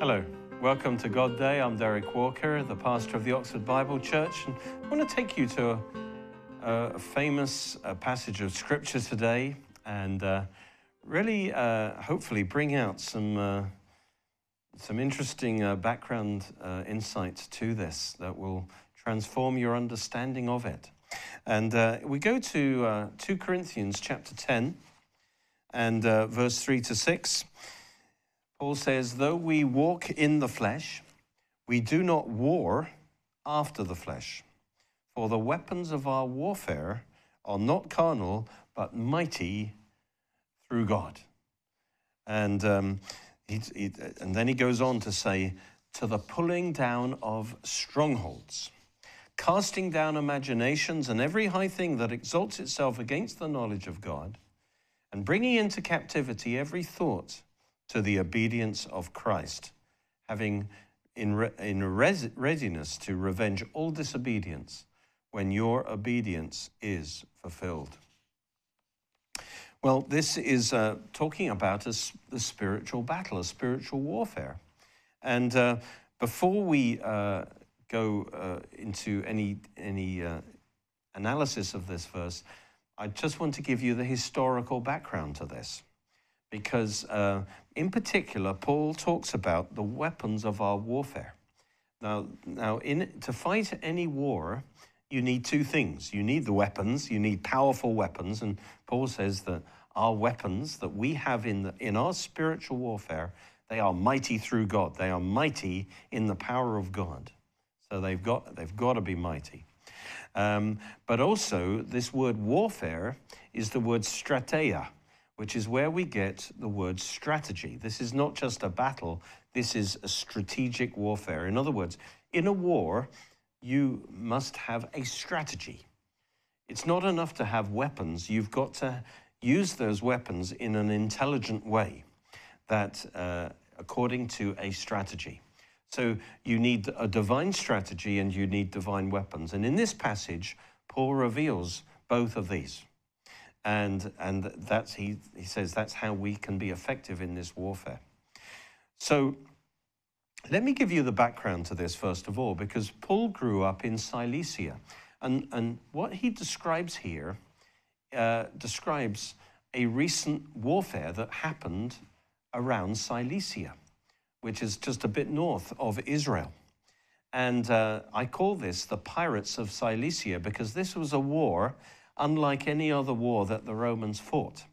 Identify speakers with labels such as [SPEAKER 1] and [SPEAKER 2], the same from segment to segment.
[SPEAKER 1] Hello, welcome to God Day. I'm Derek Walker, the pastor of the Oxford Bible Church, and I want to take you to a, a famous uh, passage of Scripture today and uh, really, uh, hopefully, bring out some, uh, some interesting uh, background uh, insights to this that will transform your understanding of it. And we go to 2 Corinthians chapter 10 and verse 3 to 6. Paul says, Though we walk in the flesh, we do not war after the flesh. For the weapons of our warfare are not carnal, but mighty through God. And, um, he, he, and then he goes on to say, To the pulling down of strongholds, casting down imaginations and every high thing that exalts itself against the knowledge of God, and bringing into captivity every thought to the obedience of Christ, having in, re in res readiness to revenge all disobedience when your obedience is fulfilled. Well, this is uh, talking about a, a, spiritual battle, a spiritual warfare. And uh, before we uh, go uh, into any, any uh, analysis of this verse, I just want to give you the historical background to this because, uh, in particular, Paul talks about the weapons of our warfare. Now, now in, to fight any war, you need two things. You need the weapons, you need powerful weapons, and Paul says that our weapons that we have in, the, in our spiritual warfare, they are mighty through God. They are mighty in the power of God. So they've got, they've got to be mighty. Um, but also, this word warfare is the word strateia which is where we get the word strategy. This is not just a battle, this is a strategic warfare. In other words, in a war, you must have a strategy. It's not enough to have weapons, you've got to use those weapons in an intelligent way that uh, according to a strategy. So you need a divine strategy and you need divine weapons. And in this passage, Paul reveals both of these. And, and that's, he, he says that's how we can be effective in this warfare. So let me give you the background to this, first of all, because Paul grew up in Cilicia. And, and what he describes here uh, describes a recent warfare that happened around Cilicia, which is just a bit north of Israel. And uh, I call this the Pirates of Cilicia because this was a war unlike any other war that the Romans fought.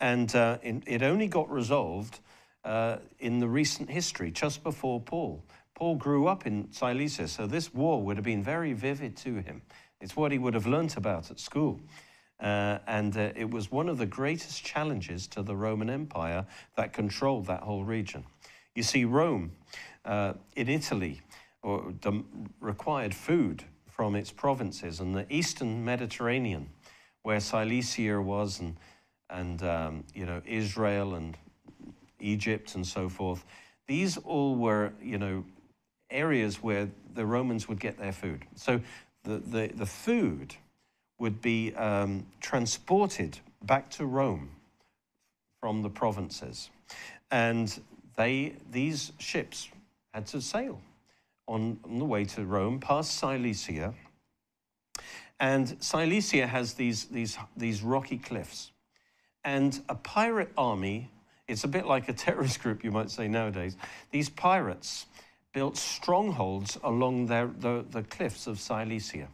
[SPEAKER 1] And uh, it, it, only got resolved uh, in the recent history, just before Paul. Paul grew up in Cilicia, so this war would have been very vivid to him. It's what he would have learnt about at school. Uh, and uh, it was one of the greatest challenges to the Roman Empire that controlled that whole region. You see, Rome uh, in Italy required food from its provinces. And the eastern Mediterranean, where Cilicia was, and, and um, you know, Israel and Egypt and so forth, these all were, you know, areas where the Romans would get their food. So the, the, the food would be um, transported back to Rome from the provinces. And they, these ships had to sail on, on the way to Rome, past Cilicia. And Cilicia has these, these, these rocky cliffs. And a pirate army, it's a bit like a terrorist group, you might say nowadays. These pirates built strongholds along their, the, the cliffs of Cilicia.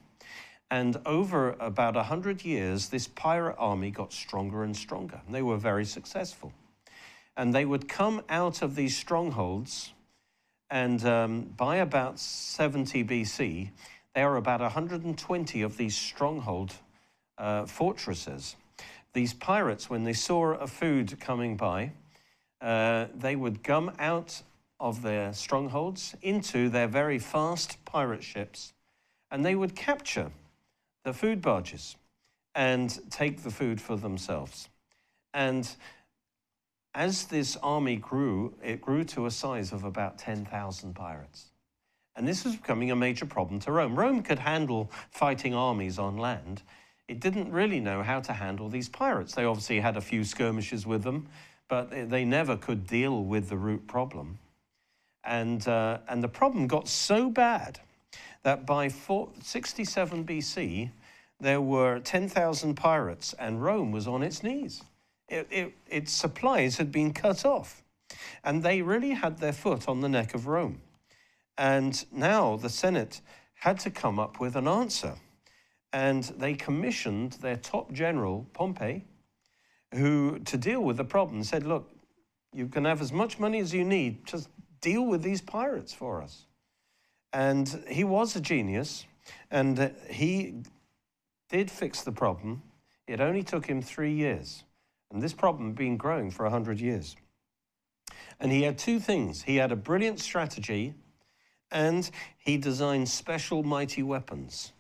[SPEAKER 1] And over about 100 years, this pirate army got stronger and stronger. They were very successful. And they would come out of these strongholds and um, by about 70 BC, there are about 120 of these stronghold uh, fortresses. These pirates, when they saw a food coming by, uh, they would come out of their strongholds into their very fast pirate ships, and they would capture the food barges and take the food for themselves. And as this army grew, it grew to a size of about 10,000 pirates. And this was becoming a major problem to Rome. Rome could handle fighting armies on land. It didn't really know how to handle these pirates. They obviously had a few skirmishes with them, but they never could deal with the root problem. And, uh, and the problem got so bad that by 4, 67 BC, there were 10,000 pirates, and Rome was on its knees. It, it, its supplies had been cut off, and they really had their foot on the neck of Rome. And now the Senate had to come up with an answer. And they commissioned their top general, Pompey, who, to deal with the problem, said, Look, you can have as much money as you need, just deal with these pirates for us. And he was a genius, and he did fix the problem. It only took him three years. And this problem had been growing for 100 years. And he had two things he had a brilliant strategy, and he designed special mighty weapons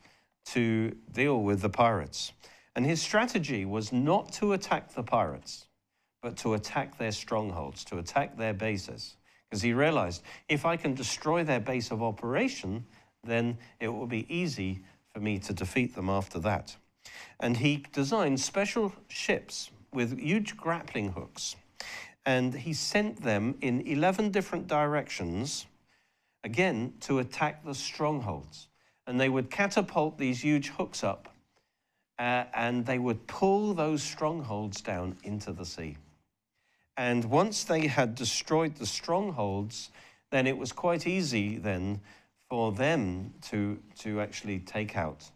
[SPEAKER 1] to deal with the pirates. And his strategy was not to attack the pirates, but to attack their strongholds, to attack their bases. Because he realized if I can destroy their base of operation, then it will be easy for me to defeat them after that. And he designed special ships with huge grappling hooks. And he sent them in 11 different directions, again, to attack the strongholds. And they would catapult these huge hooks up, uh, and they would pull those strongholds down into the sea. And once they had destroyed the strongholds, then it was quite easy then for them to, to actually take out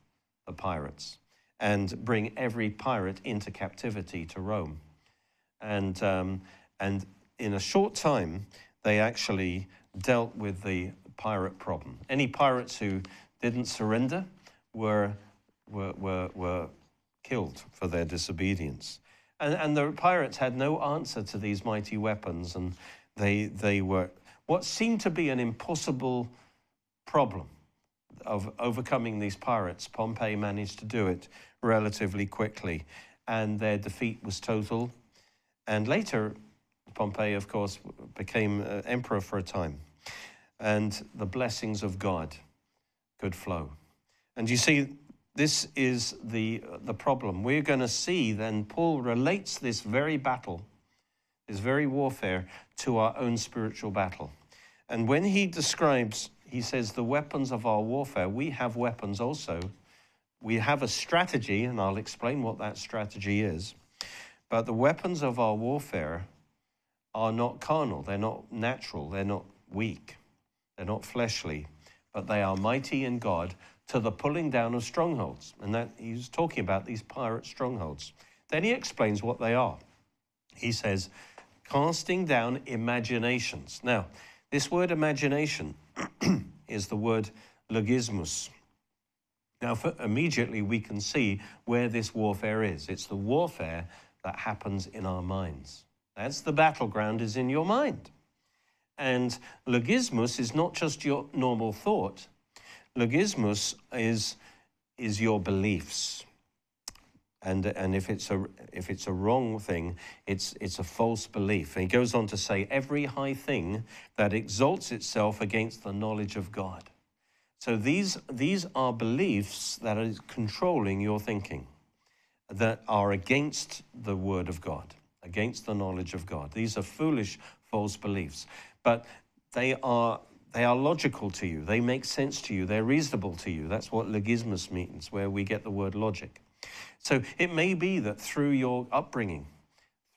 [SPEAKER 1] the pirates and bring every pirate into captivity to Rome. And, um, and in a short time, they actually dealt with the pirate problem. Any pirates who didn't surrender were, were, were, were killed for their disobedience. And, and the pirates had no answer to these mighty weapons, and they, they were what seemed to be an impossible problem of overcoming these pirates. Pompey managed to do it relatively quickly, and their defeat was total. And later, Pompey, of course, became uh, emperor for a time, and the blessings of God could flow. And you see, this is the, the problem. We're going to see then Paul relates this very battle, this very warfare, to our own spiritual battle. And when he describes he says, the weapons of our warfare, we have weapons also. We have a strategy, and I'll explain what that strategy is. But the weapons of our warfare are not carnal, they're not natural, they're not weak, they're not fleshly, but they are mighty in God to the pulling down of strongholds. And that he's talking about these pirate strongholds. Then he explains what they are. He says, casting down imaginations. Now, this word imagination is the word logismos. Now, for, immediately we can see where this warfare is. It's the warfare that happens in our minds. That's the battleground is in your mind. And logismos is not just your normal thought. Logismos is, is your beliefs and and if it's a if it's a wrong thing it's it's a false belief. And he goes on to say every high thing that exalts itself against the knowledge of god. So these these are beliefs that are controlling your thinking that are against the word of god against the knowledge of god. These are foolish false beliefs but they are they are logical to you. They make sense to you. They're reasonable to you. That's what logismos means where we get the word logic so it may be that through your upbringing,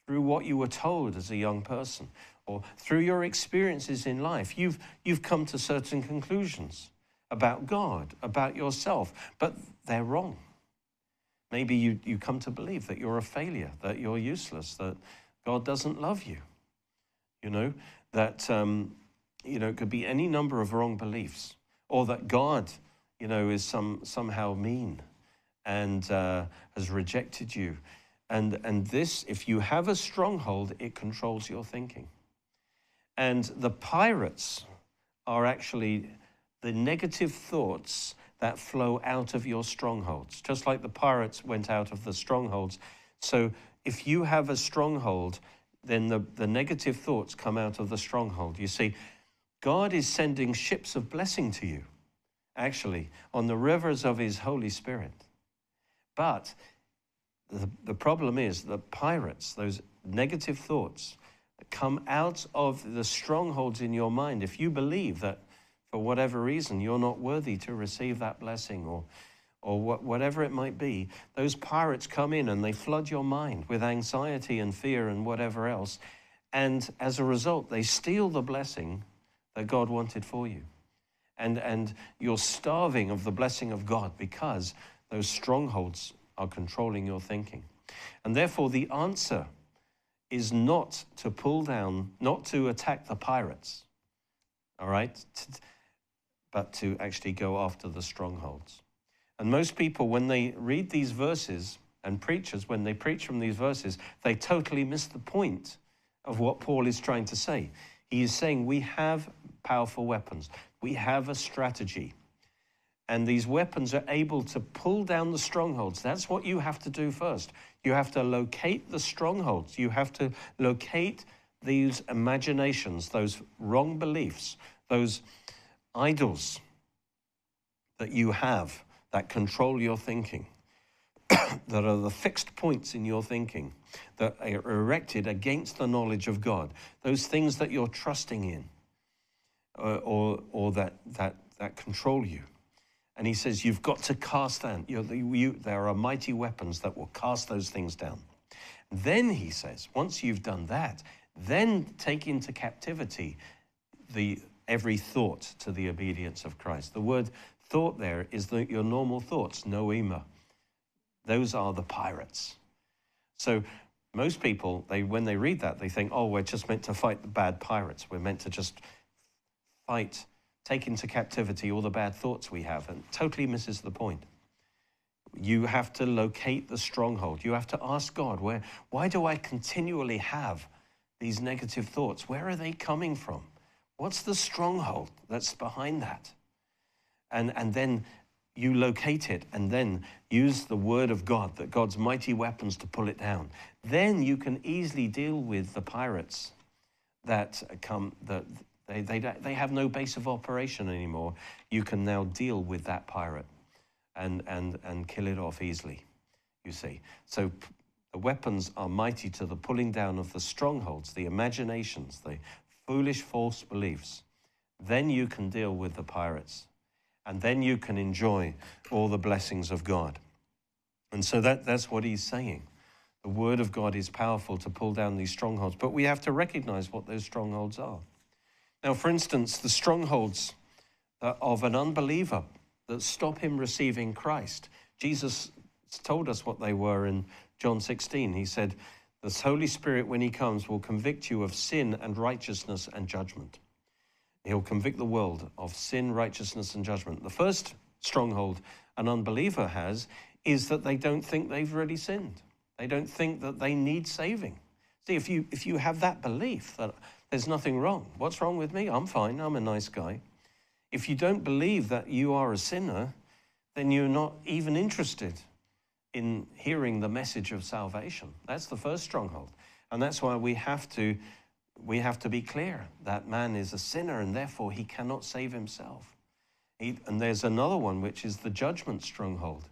[SPEAKER 1] through what you were told as a young person, or through your experiences in life, you've, you've come to certain conclusions about God, about yourself, but they're wrong. Maybe you, you come to believe that you're a failure, that you're useless, that God doesn't love you. You know, that, um, you know, it could be any number of wrong beliefs, or that God, you know, is some, somehow mean and uh, has rejected you. And, and this, if you have a stronghold, it controls your thinking. And the pirates are actually the negative thoughts that flow out of your strongholds, just like the pirates went out of the strongholds. So if you have a stronghold, then the, the negative thoughts come out of the stronghold. You see, God is sending ships of blessing to you, actually, on the rivers of His Holy Spirit. But the, the problem is the pirates, those negative thoughts, come out of the strongholds in your mind. If you believe that for whatever reason you're not worthy to receive that blessing or or whatever it might be, those pirates come in and they flood your mind with anxiety and fear and whatever else. And as a result, they steal the blessing that God wanted for you. And, and you're starving of the blessing of God because those strongholds are controlling your thinking. And therefore, the answer is not to pull down, not to attack the pirates, all right, but to actually go after the strongholds. And most people, when they read these verses, and preachers, when they preach from these verses, they totally miss the point of what Paul is trying to say. He is saying we have powerful weapons, we have a strategy. And these weapons are able to pull down the strongholds. That's what you have to do first. You have to locate the strongholds. You have to locate these imaginations, those wrong beliefs, those idols that you have that control your thinking, that are the fixed points in your thinking, that are erected against the knowledge of God, those things that you're trusting in uh, or, or that, that, that control you. And he says, You've got to cast down. You, there are mighty weapons that will cast those things down. Then he says, Once you've done that, then take into captivity the, every thought to the obedience of Christ. The word thought there is the, your normal thoughts, noema. Those are the pirates. So most people, they when they read that, they think, oh, we're just meant to fight the bad pirates. We're meant to just fight, take into captivity all the bad thoughts we have, and totally misses the point. You have to locate the stronghold. You have to ask God, where, why do I continually have these negative thoughts? Where are they coming from? What's the stronghold that's behind that? and, and then you locate it and then use the word of God, that God's mighty weapons to pull it down. Then you can easily deal with the pirates that come, that they, they, they have no base of operation anymore. You can now deal with that pirate and, and, and kill it off easily, you see. So the weapons are mighty to the pulling down of the strongholds, the imaginations, the foolish false beliefs. Then you can deal with the pirates and then you can enjoy all the blessings of God. And so that, that's what he's saying. The word of God is powerful to pull down these strongholds, but we have to recognize what those strongholds are. Now, for instance, the strongholds uh, of an unbeliever that stop him receiving Christ. Jesus told us what they were in John 16. He said, The Holy Spirit, when he comes, will convict you of sin and righteousness and judgment. He'll convict the world of sin, righteousness, and judgment. The first stronghold an unbeliever has is that they don't think they've really sinned. They don't think that they need saving. See, if you, if you have that belief that there's nothing wrong, what's wrong with me? I'm fine, I'm a nice guy. If you don't believe that you are a sinner, then you're not even interested in hearing the message of salvation. That's the first stronghold. And that's why we have to we have to be clear that man is a sinner and therefore he cannot save himself. He, and there's another one, which is the judgment stronghold.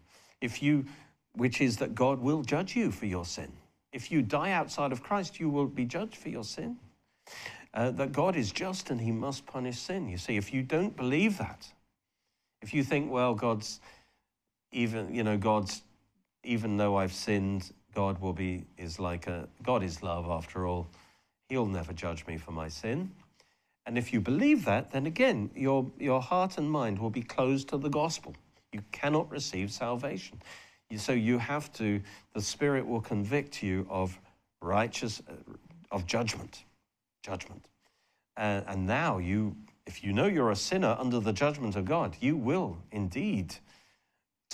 [SPEAKER 1] If you, which is that God will judge you for your sin. If you die outside of Christ, you will be judged for your sin. Uh, that God is just and he must punish sin. You see, if you don't believe that, if you think, well, God's even, you know, God's, even though I've sinned, God will be, is like a, God is love after all He'll never judge me for my sin. And if you believe that, then again, your, your heart and mind will be closed to the gospel. You cannot receive salvation. So you have to, the Spirit will convict you of righteous, uh, of judgment. Judgment. Uh, and now you, if you know you're a sinner under the judgment of God, you will indeed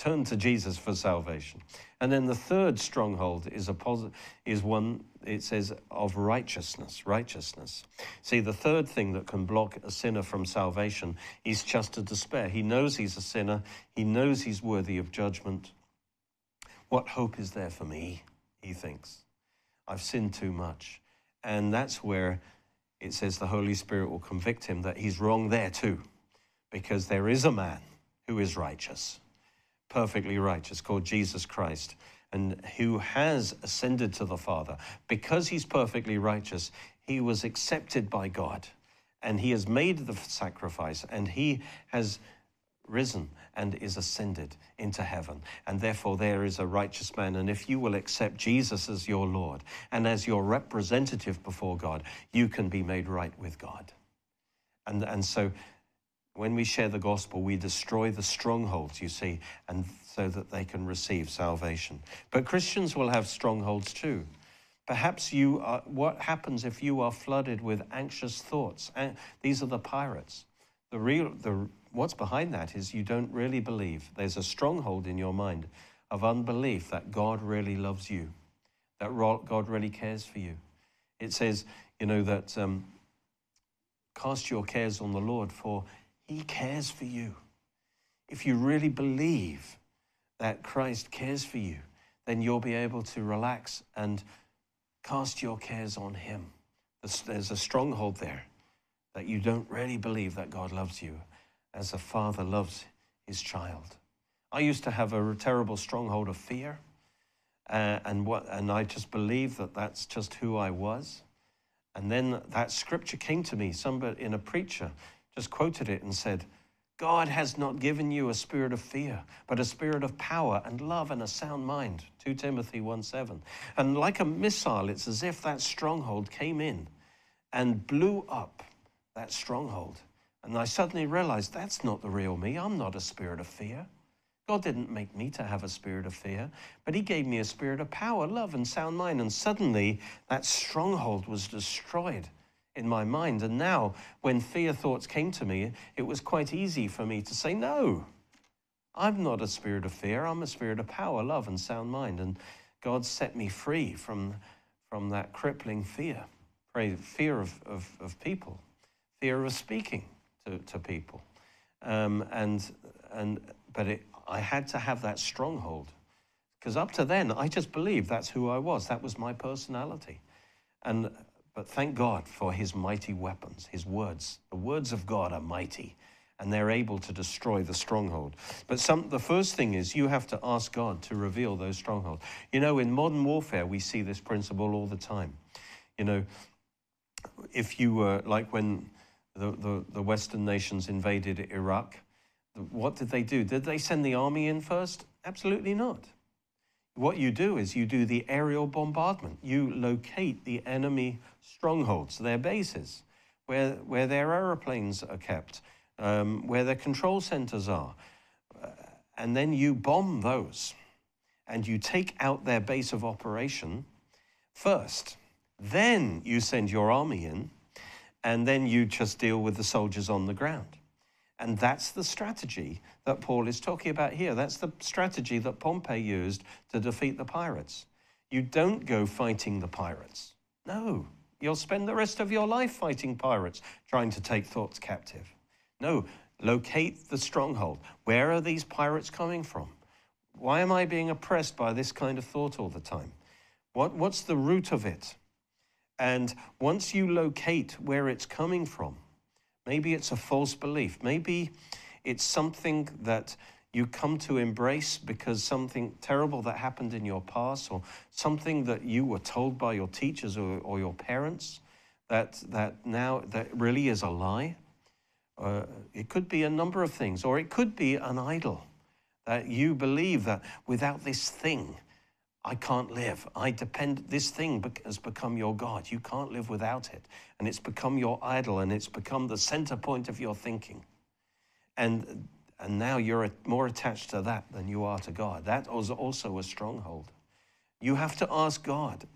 [SPEAKER 1] turn to Jesus for salvation. And then the third stronghold is a posit- is one it says of righteousness, righteousness. See, the third thing that can block a sinner from salvation is just a despair. He knows he's a sinner, he knows he's worthy of judgment. What hope is there for me? He thinks. I've sinned too much. And that's where it says the Holy Spirit will convict him that he's wrong there too, because there is a man who is righteous perfectly righteous, called Jesus Christ, and who has ascended to the Father. Because he's perfectly righteous, he was accepted by God and he has made the sacrifice and he has risen and is ascended into heaven. And therefore, there is a righteous man. And if you will accept Jesus as your Lord and as your representative before God, you can be made right with God. And, and so, when we share the gospel, we destroy the strongholds, you see, and so that they can receive salvation. But Christians will have strongholds too. Perhaps you are, what happens if you are flooded with anxious thoughts? And These are the pirates. The real, the, what's behind that is you don't really believe. There's a stronghold in your mind of unbelief that God really loves you, that God really cares for you. It says, you know, that um, cast your cares on the Lord, for he cares for you. If you really believe that Christ cares for you, then you'll be able to relax and cast your cares on him. There's a stronghold there that you don't really believe that God loves you as a father loves his child. I used to have a terrible stronghold of fear, uh, and what, and I just believed that that's just who I was. And then that scripture came to me. Somebody in a preacher just quoted it and said, God has not given you a spirit of fear, but a spirit of power and love and a sound mind. 2 Timothy 1 7. And like a missile, it's as if that stronghold came in and blew up that stronghold. And I suddenly realized that's not the real me. I'm not a spirit of fear. God didn't make me to have a spirit of fear, but He gave me a spirit of power, love, and sound mind. And suddenly that stronghold was destroyed in my mind. And now, when fear thoughts came to me, it was quite easy for me to say, No, I'm not a spirit of fear. I'm a spirit of power, love, and sound mind. And God set me free from, from that crippling fear, fear of, of, of people, fear of speaking to, to people. Um, and, and, but it, I had to have that stronghold. Because up to then, I just believed that's who I was. That was my personality. And, but thank God for his mighty weapons, his words. The words of God are mighty and they're able to destroy the stronghold. But some, the first thing is you have to ask God to reveal those strongholds. You know, in modern warfare, we see this principle all the time. You know, if you were like when the, the, the Western nations invaded Iraq, what did they do? Did they send the army in first? Absolutely not. What you do is you do the aerial bombardment. You locate the enemy strongholds, their bases, where, where their aeroplanes are kept, um, where their control centers are. Uh, and then you bomb those and you take out their base of operation first. Then you send your army in and then you just deal with the soldiers on the ground. And that's the strategy that Paul is talking about here. That's the strategy that Pompey used to defeat the pirates. You don't go fighting the pirates. No, you'll spend the rest of your life fighting pirates, trying to take thoughts captive. No, locate the stronghold. Where are these pirates coming from? Why am I being oppressed by this kind of thought all the time? What, what's the root of it? And once you locate where it's coming from, maybe it's a false belief, maybe it's something that you come to embrace because something terrible that happened in your past or something that you were told by your teachers or, or your parents that, that now that really is a lie. Uh, it could be a number of things, or it could be an idol that you believe that without this thing, I can't live. I depend, this thing has become your God. You can't live without it. And it's become your idol and it's become the center point of your thinking. And, and now you're more attached to that than you are to God. That was also a stronghold. You have to ask God.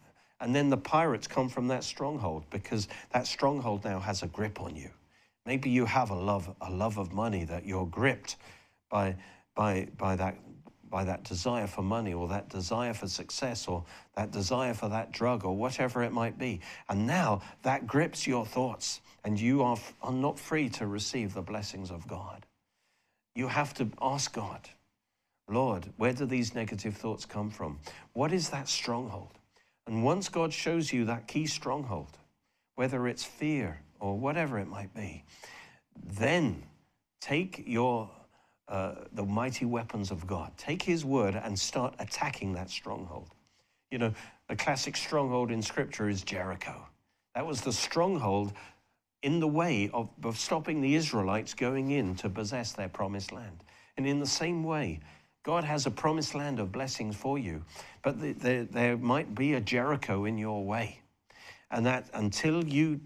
[SPEAKER 1] And then the pirates come from that stronghold because that stronghold now has a grip on you. Maybe you have a love, a love of money that you're gripped by, by, by that by that desire for money or that desire for success or that desire for that drug or whatever it might be. And now that grips your thoughts and you are, are not free to receive the blessings of God. You have to ask God, Lord, where do these negative thoughts come from? What is that stronghold? And once God shows you that key stronghold, whether it's fear or whatever it might be, then take your uh, the mighty weapons of God. Take his word and start attacking that stronghold. You know, the classic stronghold in scripture is Jericho. That was the stronghold in the way of, of stopping the Israelites going in to possess their promised land. And in the same way, God has a promised land of blessings for you, but the, the, there might be a Jericho in your way. And that until you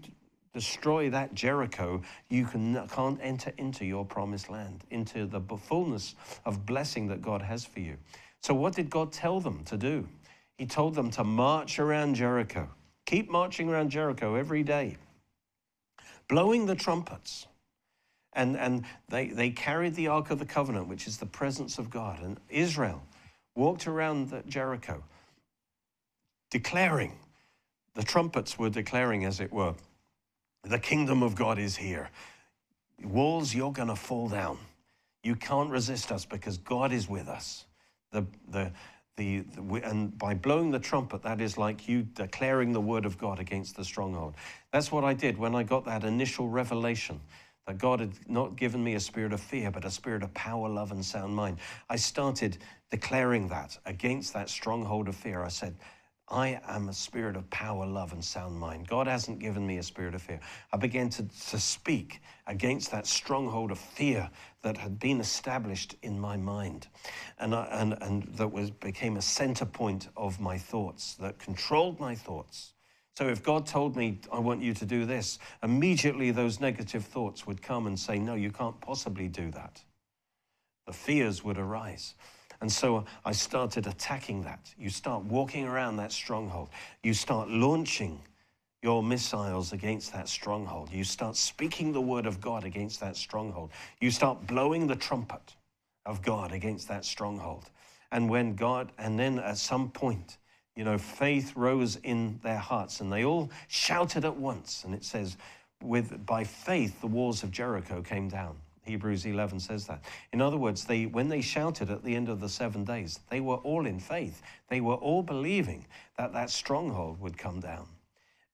[SPEAKER 1] destroy that Jericho, you can, can't enter into your promised land, into the fullness of blessing that God has for you. So, what did God tell them to do? He told them to march around Jericho. Keep marching around Jericho every day, blowing the trumpets. And, and they, they carried the Ark of the Covenant, which is the presence of God. And Israel walked around Jericho, declaring, the trumpets were declaring, as it were, the kingdom of God is here. Walls, you're going to fall down. You can't resist us because God is with us. The, the, the, the, and by blowing the trumpet, that is like you declaring the word of God against the stronghold. That's what I did when I got that initial revelation that God had not given me a spirit of fear, but a spirit of power, love, and sound mind. I started declaring that against that stronghold of fear. I said, I am a spirit of power, love, and sound mind. God hasn't given me a spirit of fear. I began to, to speak against that stronghold of fear that had been established in my mind and, I, and, and that was, became a center point of my thoughts, that controlled my thoughts. So if God told me, I want you to do this, immediately those negative thoughts would come and say, No, you can't possibly do that. The fears would arise. And so I started attacking that. You start walking around that stronghold. You start launching your missiles against that stronghold. You start speaking the word of God against that stronghold. You start blowing the trumpet of God against that stronghold. And when God, and then at some point, you know, faith rose in their hearts and they all shouted at once. And it says, with by faith, the walls of Jericho came down. Hebrews 11 says that. In other words, they, when they shouted at the end of the seven days, they were all in faith. They were all believing that that stronghold would come down.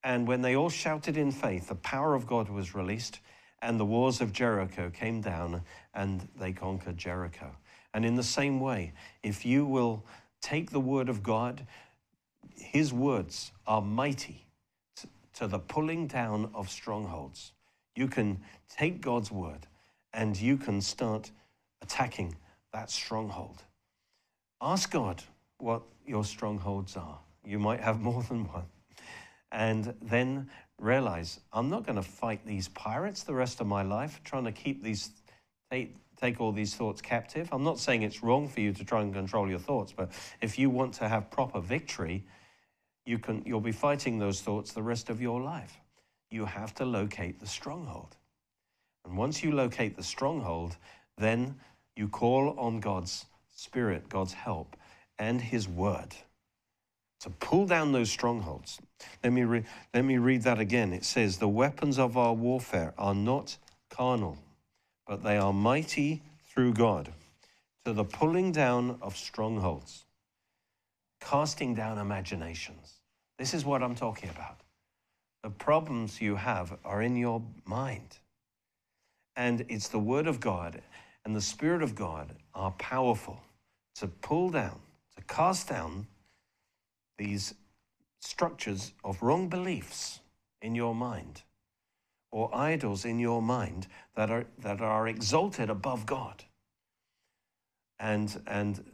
[SPEAKER 1] And when they all shouted in faith, the power of God was released, and the walls of Jericho came down, and they conquered Jericho. And in the same way, if you will take the word of God, his words are mighty to the pulling down of strongholds. You can take God's word and you can start attacking that stronghold. Ask God what your strongholds are. You might have more than one. And then realize I'm not going to fight these pirates the rest of my life, trying to keep these, take, take all these thoughts captive. I'm not saying it's wrong for you to try and control your thoughts, but if you want to have proper victory, you can, you'll be fighting those thoughts the rest of your life. You have to locate the stronghold. And once you locate the stronghold, then you call on God's Spirit, God's help, and His Word to pull down those strongholds. Let me, re- let me read that again. It says, The weapons of our warfare are not carnal, but they are mighty through God to the pulling down of strongholds, casting down imaginations. This is what I'm talking about. The problems you have are in your mind. And it's the Word of God and the Spirit of God are powerful to pull down, to cast down these structures of wrong beliefs in your mind or idols in your mind that are, that are exalted above God. And, and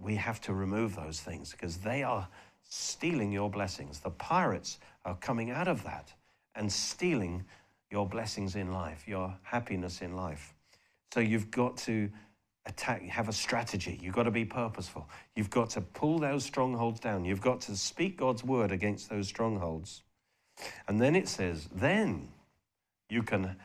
[SPEAKER 1] we have to remove those things because they are stealing your blessings. The pirates are coming out of that and stealing your blessings in life, your happiness in life. So you've got to attack, have a strategy. You've got to be purposeful. You've got to pull those strongholds down. You've got to speak God's word against those strongholds. And then it says, then you can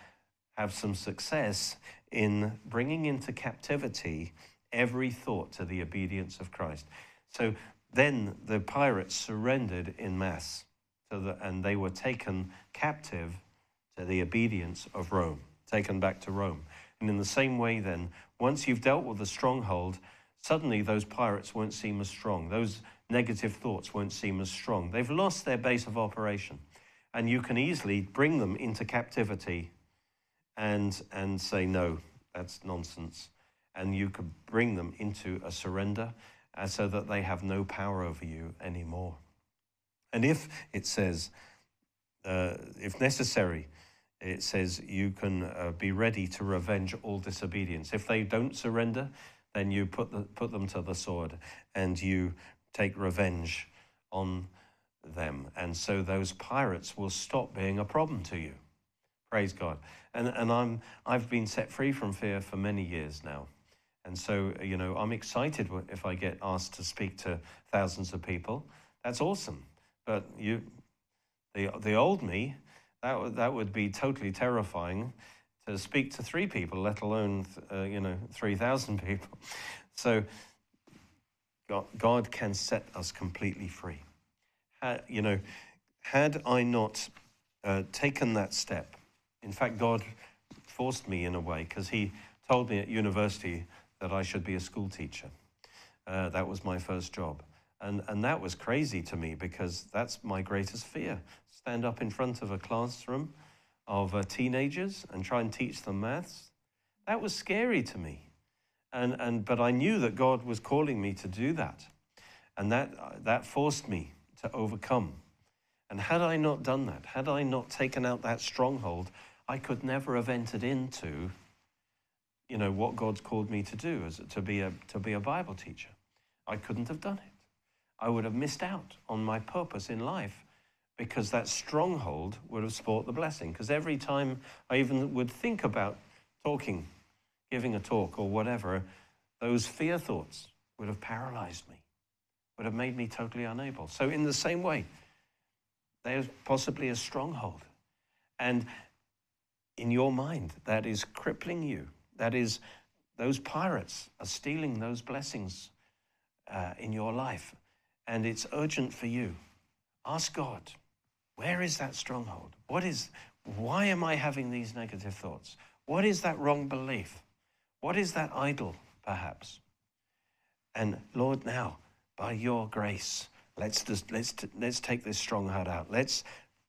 [SPEAKER 1] have some success in bringing into captivity every thought to the obedience of Christ. So then the pirates surrendered in mass, the, and they were taken captive to the obedience of Rome, taken back to Rome. And in the same way, then, once you've dealt with the stronghold, suddenly those pirates won't seem as strong. Those negative thoughts won't seem as strong. They've lost their base of operation. And you can easily bring them into captivity and, and say, no, that's nonsense. And you could bring them into a surrender uh, so that they have no power over you anymore. And if it says, uh, if necessary, it says you can uh, be ready to revenge all disobedience. If they don't surrender, then you put, the, put them to the sword and you take revenge on them. And so those pirates will stop being a problem to you. Praise God. And, and I'm, I've been set free from fear for many years now. And so, you know, I'm excited if I get asked to speak to thousands of people. That's awesome. But you, the, the old me, that, would, that would be totally terrifying to speak to three people, let alone, uh, you know, 3,000 people. So God, God can set us completely free. You know, had I not uh, taken that step, in fact, God forced me in a way because He told me at university that I should be a school teacher. Uh, that was my first job. And, and that was crazy to me because that's my greatest fear. Stand up in front of a classroom of uh, teenagers and try and teach them maths. That was scary to me. And, and, but I knew that God was calling me to do that. And that, uh, that forced me to overcome. And had I not done that, had I not taken out that stronghold, I could never have entered into, you know, what God's called me to do, as to be a, to be a Bible teacher. I couldn't have done it. I would have missed out on my purpose in life because that stronghold would have spoilt the blessing. Because every time I even would think about talking, giving a talk or whatever, those fear thoughts would have paralyzed me, would have made me totally unable. So, in the same way, there's possibly a stronghold. And in your mind, that is crippling you. That is, those pirates are stealing those blessings uh, in your life. And it's urgent for you. Ask God, where is that stronghold? What is, why am I having these negative thoughts? What is that wrong belief? What is that idol, perhaps? And Lord, now, by your grace, let's, just, let's, let's take this stronghold out. Let's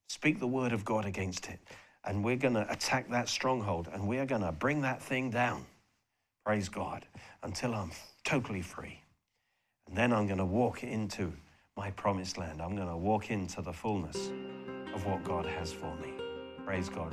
[SPEAKER 1] speak the word of God against it. And we're going to attack that stronghold and we are going to bring that thing down. Praise God. Until I'm totally free. And then I'm going to walk into my promised land. I'm going to walk into the fullness of what God has for me. Praise God.